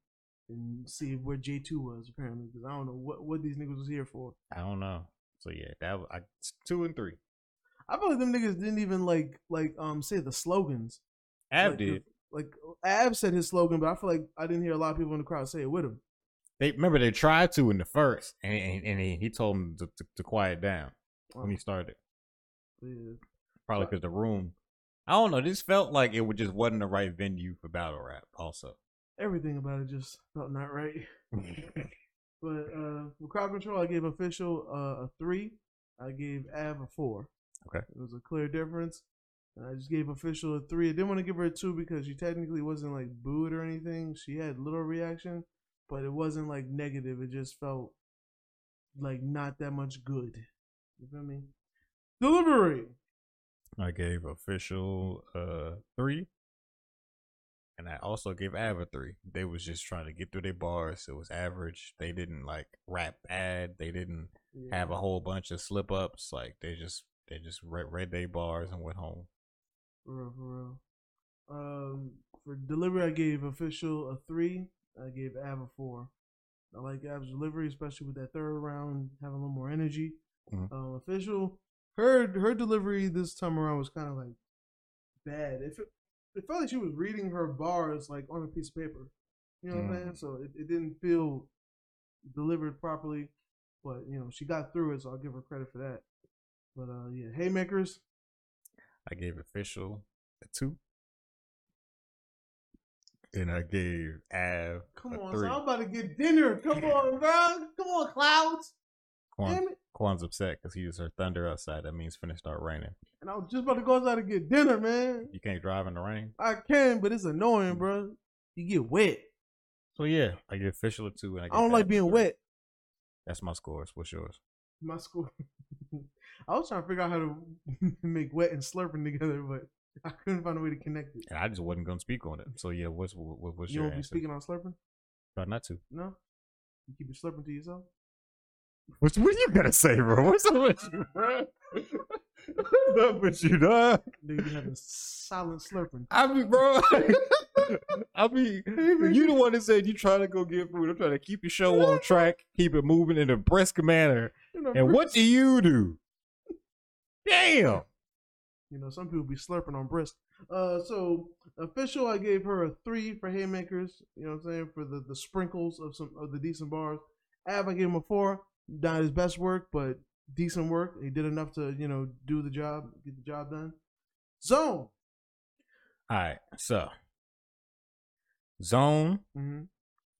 and see where J two was apparently because I don't know what what these niggas was here for. I don't know. So yeah, that was I, two and three. I feel like them niggas didn't even like like um say the slogans. Av like, did. Like Av said his slogan, but I feel like I didn't hear a lot of people in the crowd say it with him. They remember they tried to in the first, and and, and he, he told them to, to, to quiet down when he started. Yeah. Probably because the room. I don't know. This felt like it would just wasn't the right venue for battle rap. Also, Everything about it just felt not right. But uh, for crowd control, I gave official uh, a three. I gave Av a four. Okay. It was a clear difference. And I just gave official a three. I didn't want to give her a two because she technically wasn't like booed or anything. She had little reaction, but it wasn't like negative. It just felt like not that much good. You feel me? Delivery. I gave official uh three, and I also gave Av a three. They was just trying to get through their bars. It was average. They didn't like rap bad. They didn't Yeah. have a whole bunch of slip ups. Like they just they just read, read their bars and went home. For real, for real. Um, for delivery, I gave official a three. I gave Av a four. I like Av's delivery, especially with that third round, having a little more energy. Mhm. Um, official, her her delivery this time around was kind of like bad. If It, it felt like she was reading her bars like on a piece of paper. You know what I'm saying? So it, it didn't feel delivered properly. But you know she got through it, so I'll give her credit for that. But uh, yeah, haymakers. I gave official a two. And I gave Av Come on, three. son, I'm about to get dinner. Come on, bro. Come on, clouds. Quan, Damn it. Quan's upset because he just heard thunder outside. That means it's finna start raining. And I was just about to go outside to get dinner, man. You can't drive in the rain. I can, but it's annoying, mm. bro. You get wet. So yeah, I get official a two. And I, I don't like being three. wet. That's my scores. What's yours? My score. I was trying to figure out how to make wet and slurping together, but I couldn't find a way to connect it. And I just wasn't gonna speak on it. So yeah, what's what, what's you your won't be speaking on slurping? Try not to. No? You keep your slurping to yourself? What, what you gonna say, bro? What's up with you, bro? What's up with you, dog? Nigga be having silent slurping. I mean, bro. I mean, you the one that said you trying to go get food. I'm trying to keep your show on track, keep it moving in a brisk manner. You And what do you do? Damn. You know, some people be slurping on brisk. Uh, so official, I gave her a three for haymakers. You know what I'm saying for the the sprinkles of some of the decent bars. Av, I gave him a four. Not his best work, but decent work. He did enough to you know do the job, get the job done. Zone. All right, so zone. Mm-hmm.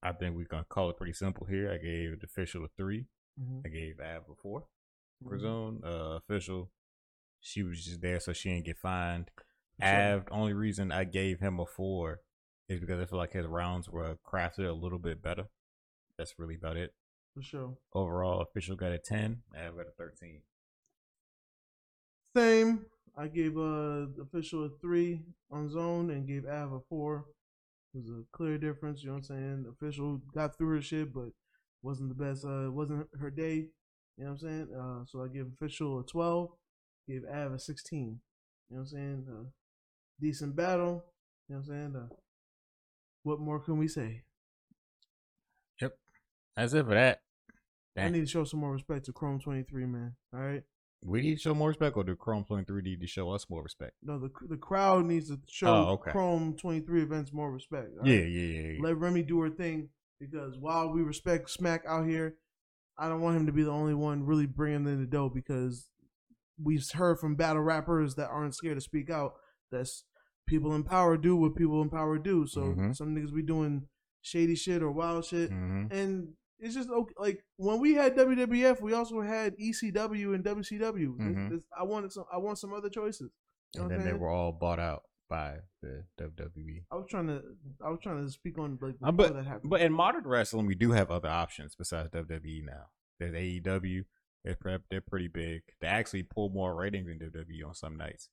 I think we gonna call it pretty simple here. I gave the official a three. Mm-hmm. I gave Av a four for zone. Uh, official, she was just there so she didn't get fined. Sure. Av, only reason I gave him a four is because I feel like his rounds were crafted a little bit better. That's really about it. For sure. Overall, official got a 10. Av got a 13. Same. I gave uh, official a 3 on zone and gave Av a 4. It was a clear difference, you know what I'm saying? Official got through her shit, but wasn't the best. Uh, it wasn't her day, you know what I'm saying? Uh, so I give official a 12 give Av a 16. You know what I'm saying? Decent battle. You know what I'm saying? What more can we say? Yep. That's it for that. I need to show some more respect to Chrome 23, man. All right. We need to show more respect, or do Chrome 23 need to show us more respect? No, the the crowd needs to show oh, okay. Chrome 23 events more respect. Right? Yeah, yeah, yeah, yeah. Let Remy do her thing because while we respect Smack out here, I don't want him to be the only one really bringing in the dough because we've heard from battle rappers that aren't scared to speak out. That's people in power do what people in power do. So Mhm. some niggas be doing shady shit or wild shit, hmm and it's just okay. Like when we had WWF, we also had ECW and WCW. This- Mhm. this- I wanted some. I want some other choices. You know And then they were all bought out by the WWE. I was trying to. I was trying to speak on like Uh, but that happened. but in modern wrestling, we do have other options besides WWE now. There's AEW. They're they're pretty big. They actually pull more ratings than WWE on some nights.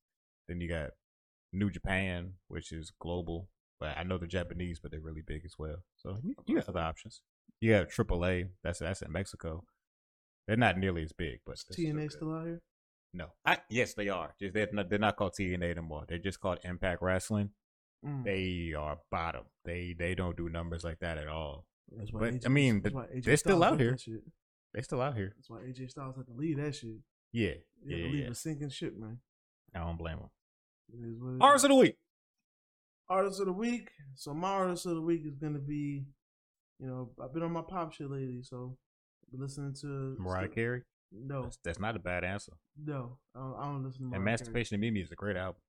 Then you got New Japan, which is global. But I know the Japanese, but they're really big as well. So you, you got other options. You have AAA. That's that's in Mexico. They're not nearly as big, but TNA still out here. No, I, yes, they are. Just they're not, they're not called TNA anymore. They're just called Impact Wrestling. Mm. They are bottom. They they don't do numbers like that at all. That's why but, AJ I mean, that's the- why they're still out here. They still out here. That's why AJ Styles had to leave that shit. Yeah, He had yeah, to leave yeah. a sinking ship, man. I don't blame them. It is what it Artists is. of the week. artist of the week. So my artist of the week is gonna be, you know, I've been on my pop shit lately, so I've been listening to Mariah Carey. No, That's, that's not a bad answer. no, I don't, I don't listen to Mariah Carey. Emancipation of Mimi is a great album.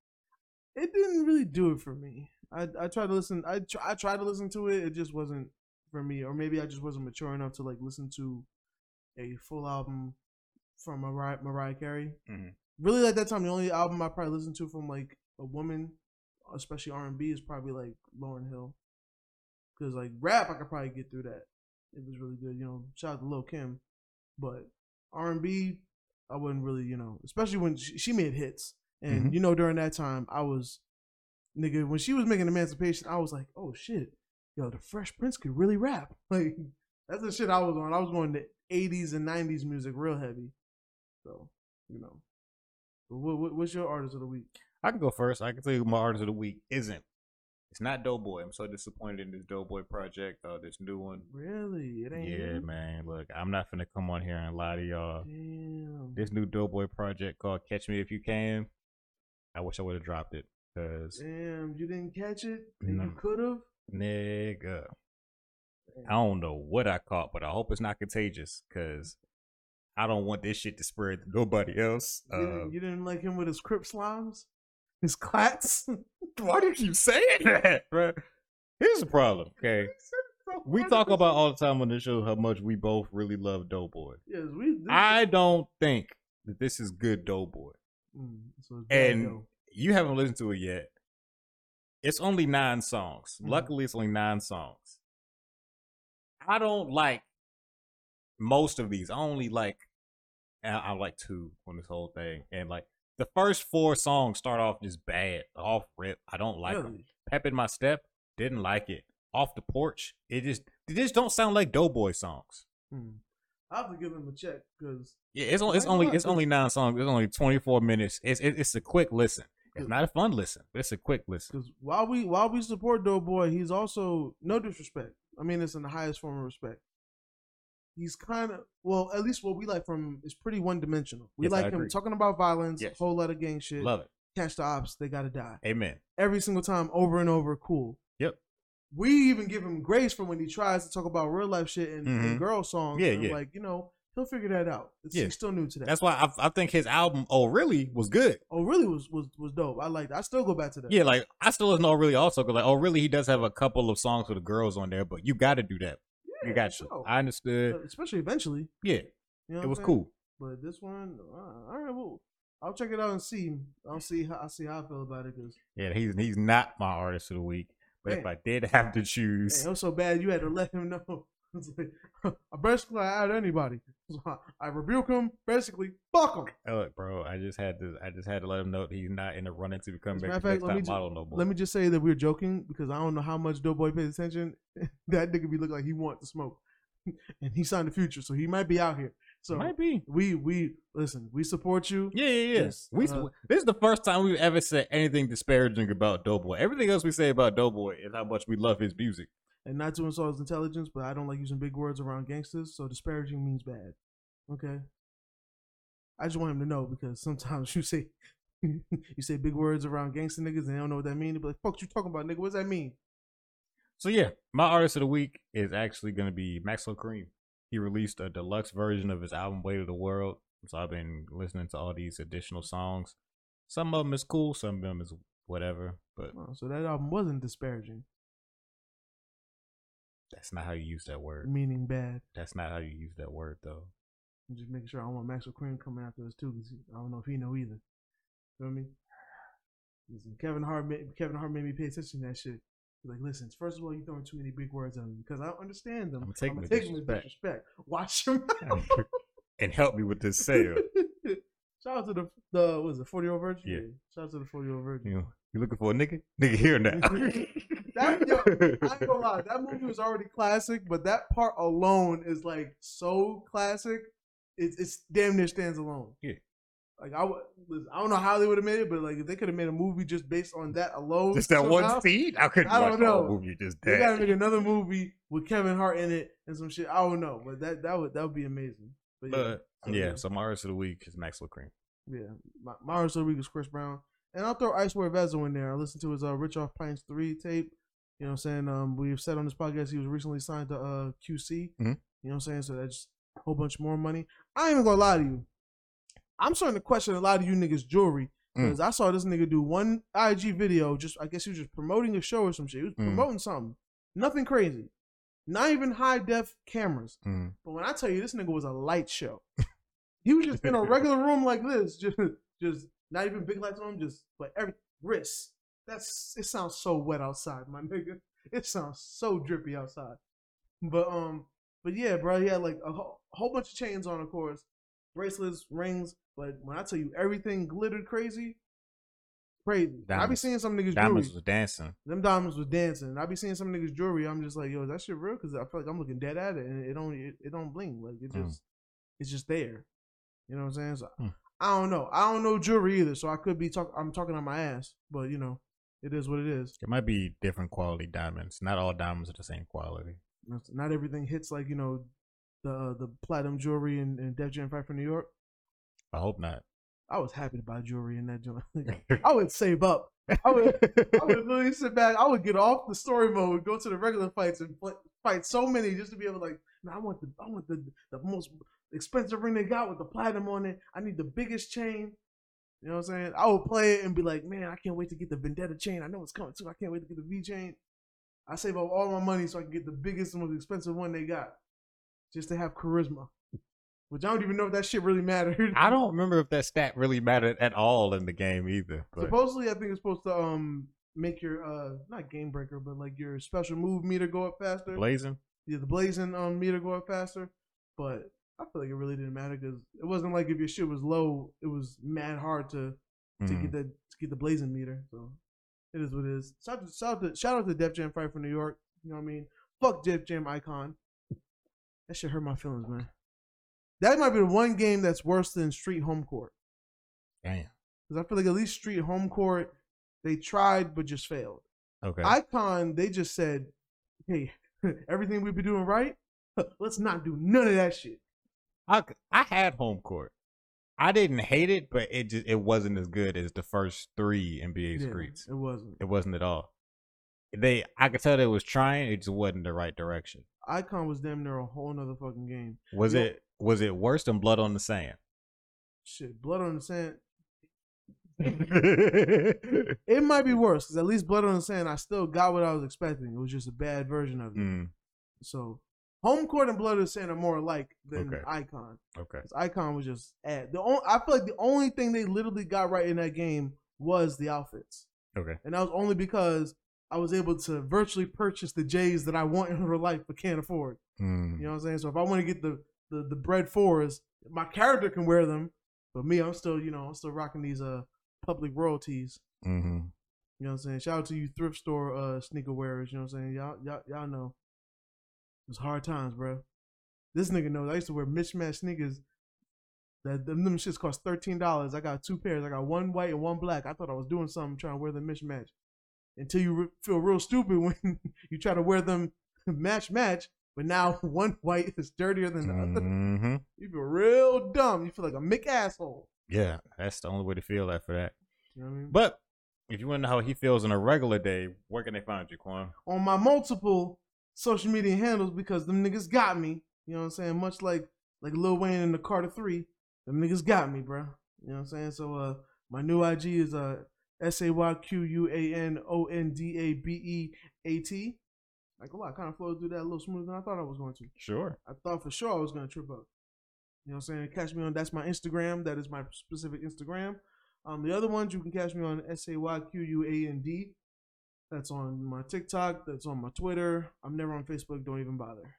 It didn't really do it for me. I I tried to listen. I tr- I tried to listen to it. It just wasn't for me, or maybe I just wasn't mature enough to like listen to a full album from Mariah, Mariah Carey. Mhm. Really, at that time, the only album I probably listened to from like a woman, especially R and B, is probably like Lauryn Hill. Because like rap, I could probably get through that. It was really good. You know, shout out to Lil Kim, but R and B, I wouldn't really. You know, especially when she, she made hits, and Mhm. you know during that time, I was nigga when she was making Emancipation, I was like, oh shit, yo, the Fresh Prince could really rap. Like that's the shit I was on. I was going to 80s and 90s music real heavy. So you know, what, what, what's your artist of the week? I can go first. I can tell you my artist of the week isn't. It's not Doe Boy. I'm so disappointed in this Doe Boy project. Uh, this new one. Really? It ain't. Yeah, man. Look, I'm not finna come on here and lie to y'all. Damn. This new Doe Boy project called "Catch Me If You Can." I wish I would have dropped it because Damn, you didn't catch it. And No. You could have. nigga, I don't know what I caught, but I hope it's not contagious because I don't want this shit to spread to nobody else. You, Uh, didn't, you didn't like him with his crip slimes, his clats. why do you keep saying that, bro? Here's the problem. Okay, we talk about all the time on the show how much we both really love Doe Boy. Yes, we. I don't think that this is good Doe Boy. Mm, so and you haven't listened to it yet. It's only nine songs. Mhm. Luckily, it's only nine songs. I don't like most of these. I only like I, I like two on this whole thing, and like the first four songs start off just bad, off rip. I don't like them. Really? Pep in my step, didn't like it. Off the porch, it just they just don't sound like Doe Boy songs. Hmm. I have to give him a check because Yeah, it's, on- it's only it's only nine songs. It's only twenty four minutes. It's it, it's a quick listen. It's not a fun listen, but it's a quick listen. because while we while we support Doe Boy, he's also no disrespect. I mean, it's in the highest form of respect. He's kind of well, at least what we like from him is pretty one dimensional. We Yes, like him talking about violence, Yes. whole lot of gang shit. Love it. Catch the ops, they gotta die Amen. every single time, over and over. Cool. Yep. We even give him grace for when he tries to talk about real life shit and, and Mhm. girl songs. Yeah, and yeah. Like you know, he'll figure that out. It's, Yeah. He's still new to that. That's why I, I think his album "Oh Really" was good. oh, really was was was dope. I like. I still go back to that. Yeah, like I still listen to "Oh Really" also because like "Oh Really" he does have a couple of songs with the girls on there, but you got to do that. Yeah, You got to. sure. I understood. Uh, especially eventually. Yeah, You know it was saying? cool. But this one, uh, all right. Well, I'll check it out and see. I'll see how I see how I feel about it. Cause Yeah, he's he's not my artist of the week. But if I did have to choose, it was so bad you had to let him know. It's like, I basically out anybody. So I, I rebuke him. Basically, fuck him. look, bro, I just had to I just had to let him know that he's not in the running to become As a next matter of fact, let me top ju- model no more. Let me just say that we're joking because I don't know how much Doe Boy pays attention. that nigga be looking like he want to smoke, and he signed the future, so he might be out here. So Might be. we we listen. We support you. Yeah, yeah, yeah. We uh, this is the first time we've ever said anything disparaging about Doe Boy. Everything else we say about Doe Boy is how much we love his music. And not to insult his intelligence, but I don't like using big words around gangsters, so disparaging means bad. Okay. I just want him to know because sometimes you say you say big words around gangster niggas and they don't know what that means. They be like, "Fuck you talking about, nigga? What does that mean?" So yeah, my artist of the week is actually gonna be Maxo Kream. He released a deluxe version of his album Weight of the World. So I've been listening to all these additional songs. Some of them is cool, some of them is whatever. But Oh, so that album wasn't disparaging, that's not how you use that word. meaning bad. That's not how you use that word though. I'm just making sure I don't want Maxo Kream coming after us too, because I don't know if he know either. You feel me? Listen, Kevin Hart made Kevin Hart made me pay attention to that shit. He's like, listen, first of all, you throwing too many big words at me because I don't understand them. I'ma take I'ma them as take them as disrespect. disrespect. Watch your mouth. and help me with this sale. Shout out to the the what was it forty year old virgin? Yeah. Shout out to the forty year old virgin. You know, you looking for a nigga? Nigga here now. That- yo, I ain't gonna lie, that movie was already classic, but that part alone is like so classic. It's it's damn near stands alone. Yeah. Like I would, I don't know how they would have made it, but like if they could have made a movie just based on that alone, just that one scene? I couldn't I don't know. movie just They gotta make another movie with Kevin Hart in it and some shit. I don't know, but that that would that would be amazing. But yeah, But so, yeah, so my artist of the week is Maxo Kream. Yeah, my, my artist of the week is Chris Brown, and I'll throw Ice Icewear Vezzo in there. I listened to his uh, Rich Off Pints three tape. You know what I'm saying? Um, we've said on this podcast he was recently signed to uh QC. Mhm. You know what I'm saying? So that's a whole bunch more money. I ain't even gonna lie to you. I'm starting to question a lot of you niggas jewelry Mm. because I saw this nigga do one IG video. Just I guess he was just promoting a show or some shit. He was Mm. promoting something. Nothing crazy. Not even high def cameras. Mm. But when I tell you this nigga was a light show, he was just in a regular room like this, just just not even big lights on him, just but every wrist. That's it sounds so wet outside, my nigga. It sounds so drippy outside. But um, but yeah, bro, he had like a whole, whole bunch of chains on, of course, bracelets, rings. But when I tell you everything glittered crazy, crazy. I be seeing some niggas Diamonds jewelry. was dancing. Them diamonds was dancing. I be seeing some niggas jewelry. I'm just like, yo, is that shit real? Because I feel like I'm looking dead at it, and it don't it, it don't bling. Like it Mm. just it's just there. You know what I'm saying? So Mm. I don't know. I don't know jewelry either. So I could be talk. I'm talking on my ass, but you know, it is what it is. It might be different quality diamonds. Not all diamonds are the same quality. Not- everything hits like you know the uh, the platinum jewelry in, in Def Jam Fight for New York. I hope not. I was happy to buy jewelry in that joint. I would save up. I would, I would literally sit back. I would get off the story mode, go to the regular fights, and fight, fight so many just to be able to like, man, I want the, I want the, the most expensive ring they got with the platinum on it. I need the biggest chain. You know what I'm saying? I would play it and be like, man, I can't wait to get the Vendetta chain. I know it's coming too. I can't wait to get the V chain. I save up all my money so I can get the biggest and most expensive one they got, just to have charisma. Which I don't even know if that shit really mattered. I don't remember if that stat really mattered at all in the game either. But Supposedly, I think it's supposed to um make your uh not game breaker, but like your special move meter go up faster. blazing. Yeah, the blazing um meter go up faster. But I feel like it really didn't matter because it wasn't like if your shit was low, it was mad hard to to Mm. get the to get the blazing meter. So it is what it is. Shout out to shout out to, shout out to Def Jam Fight for New York. You know what I mean? Fuck Def Jam Icon. That shit hurt my feelings, man. That might be the one game that's worse than Street Home Court. Damn. Because I feel like at least Street Home Court, they tried but just failed. Okay. Icon, they just said, hey, everything we've been doing right, let's not do none of that shit. I, I had home court. I didn't hate it, but it just it wasn't as good as the first three NBA Yeah, streets. it wasn't. It wasn't at all. They I could tell they was trying, it just wasn't the right direction. Icon was damn near a whole nother fucking game. Was Yo- it was it worse than Blood on the Sand? Shit, Blood on the Sand. mm. It might be worse because at least Blood on the Sand, I still got what I was expecting. It was just a bad version of it. So Home Court and Blood of the Sand are more alike than Okay. Icon. Okay. Icon was just ad. The only, I feel like the only thing they literally got right in that game was the outfits, Okay. and that was only because I was able to virtually purchase the J's that I want in real life but can't afford. Mm. You know what I'm saying? So if I want to get the the the bread fours, my character can wear them, but me, I'm still you know I'm still rocking these uh public royalties. hmm You know what I'm saying? Shout out to you thrift store uh sneaker wearers. You know what I'm saying? Y'all y'all y'all know. It's hard times, bro. This nigga knows. I used to wear mismatched sneakers. That them, them shits cost thirteen dollars. I got two pairs. I got one white and one black. I thought I was doing something trying to wear them mismatch. Until you re- feel real stupid when you try to wear them match match, but now one white is dirtier than the other. hmm You feel real dumb. You feel like a Mick asshole. Yeah, that's the only way to feel that for that. You know what I mean? But if you want to know how he feels on a regular day, where can they find you, Quan? on my multiple social media handles because them niggas got me. You know what I'm saying? Much like like Lil Wayne in the Carter Three, them niggas got me, bro. You know what I'm saying? So uh, my new IG is uh S A Y Q U A N O N D A B E A T. Like a lot, kind of flowed through that a little smoother than I thought I was going to. Sure. I thought for sure I was gonna trip up. You know what I'm saying? Catch me on that's my Instagram. That is my specific Instagram. Um, the other ones you can catch me on S A Y Q U A N D. That's on my TikTok. That's on my Twitter. I'm never on Facebook. Don't even bother.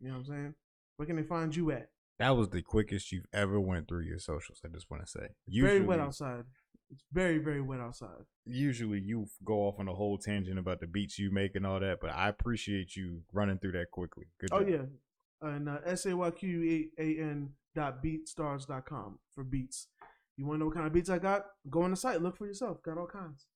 You know what I'm saying? Where can they find you at? That was the quickest you've ever went through your socials. I just want to say. very wet outside. It's very very wet outside. Usually you go off on a whole tangent about the beats you make and all that, but I appreciate you running through that quickly. Good Oh job. yeah, and uh, S A Y Q A N dot beatstars dot com for beats. You want to know what kind of beats I got? Go on the site. Look for yourself. Got all kinds.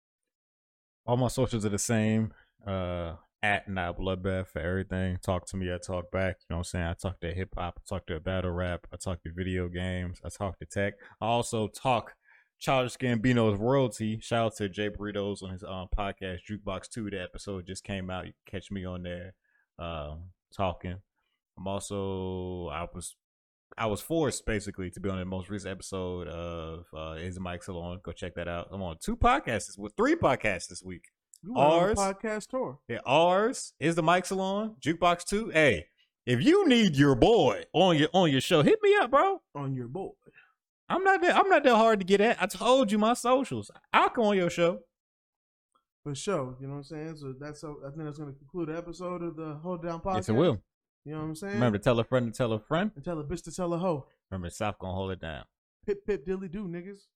All my socials are the same. Uh at not bloodbath for everything. Talk to me, I talk back. You know what I'm saying? I talk to hip hop, I talk to battle rap, I talk to video games, I talk to tech. I also talk Childish Gambino's royalty. Shout out to Jay Burritos on his um, podcast Jukebox 2. The episode just came out. You catch me on there um, talking. I'm also I was I was forced basically to be on the most recent episode of uh Is the Mic Salon. Go check that out. I'm on two podcasts with three podcasts this week. You Ours? podcast tour. Yeah, ours is the Mike Salon, Jukebox Two. Hey, if you need your boy on your on your show, hit me up, bro. on your boy. I'm not that I'm not that hard to get at. I told you my socials. I'll come on your show. For sure. You know what I'm saying? So that's how, I think that's gonna conclude the episode of the Hold Down Podcast. Yes, it will. You know what I'm saying? Remember to tell a friend to tell a friend. and tell a bitch to tell a hoe. Remember, South gonna hold it down. Pip pip dilly do, niggas.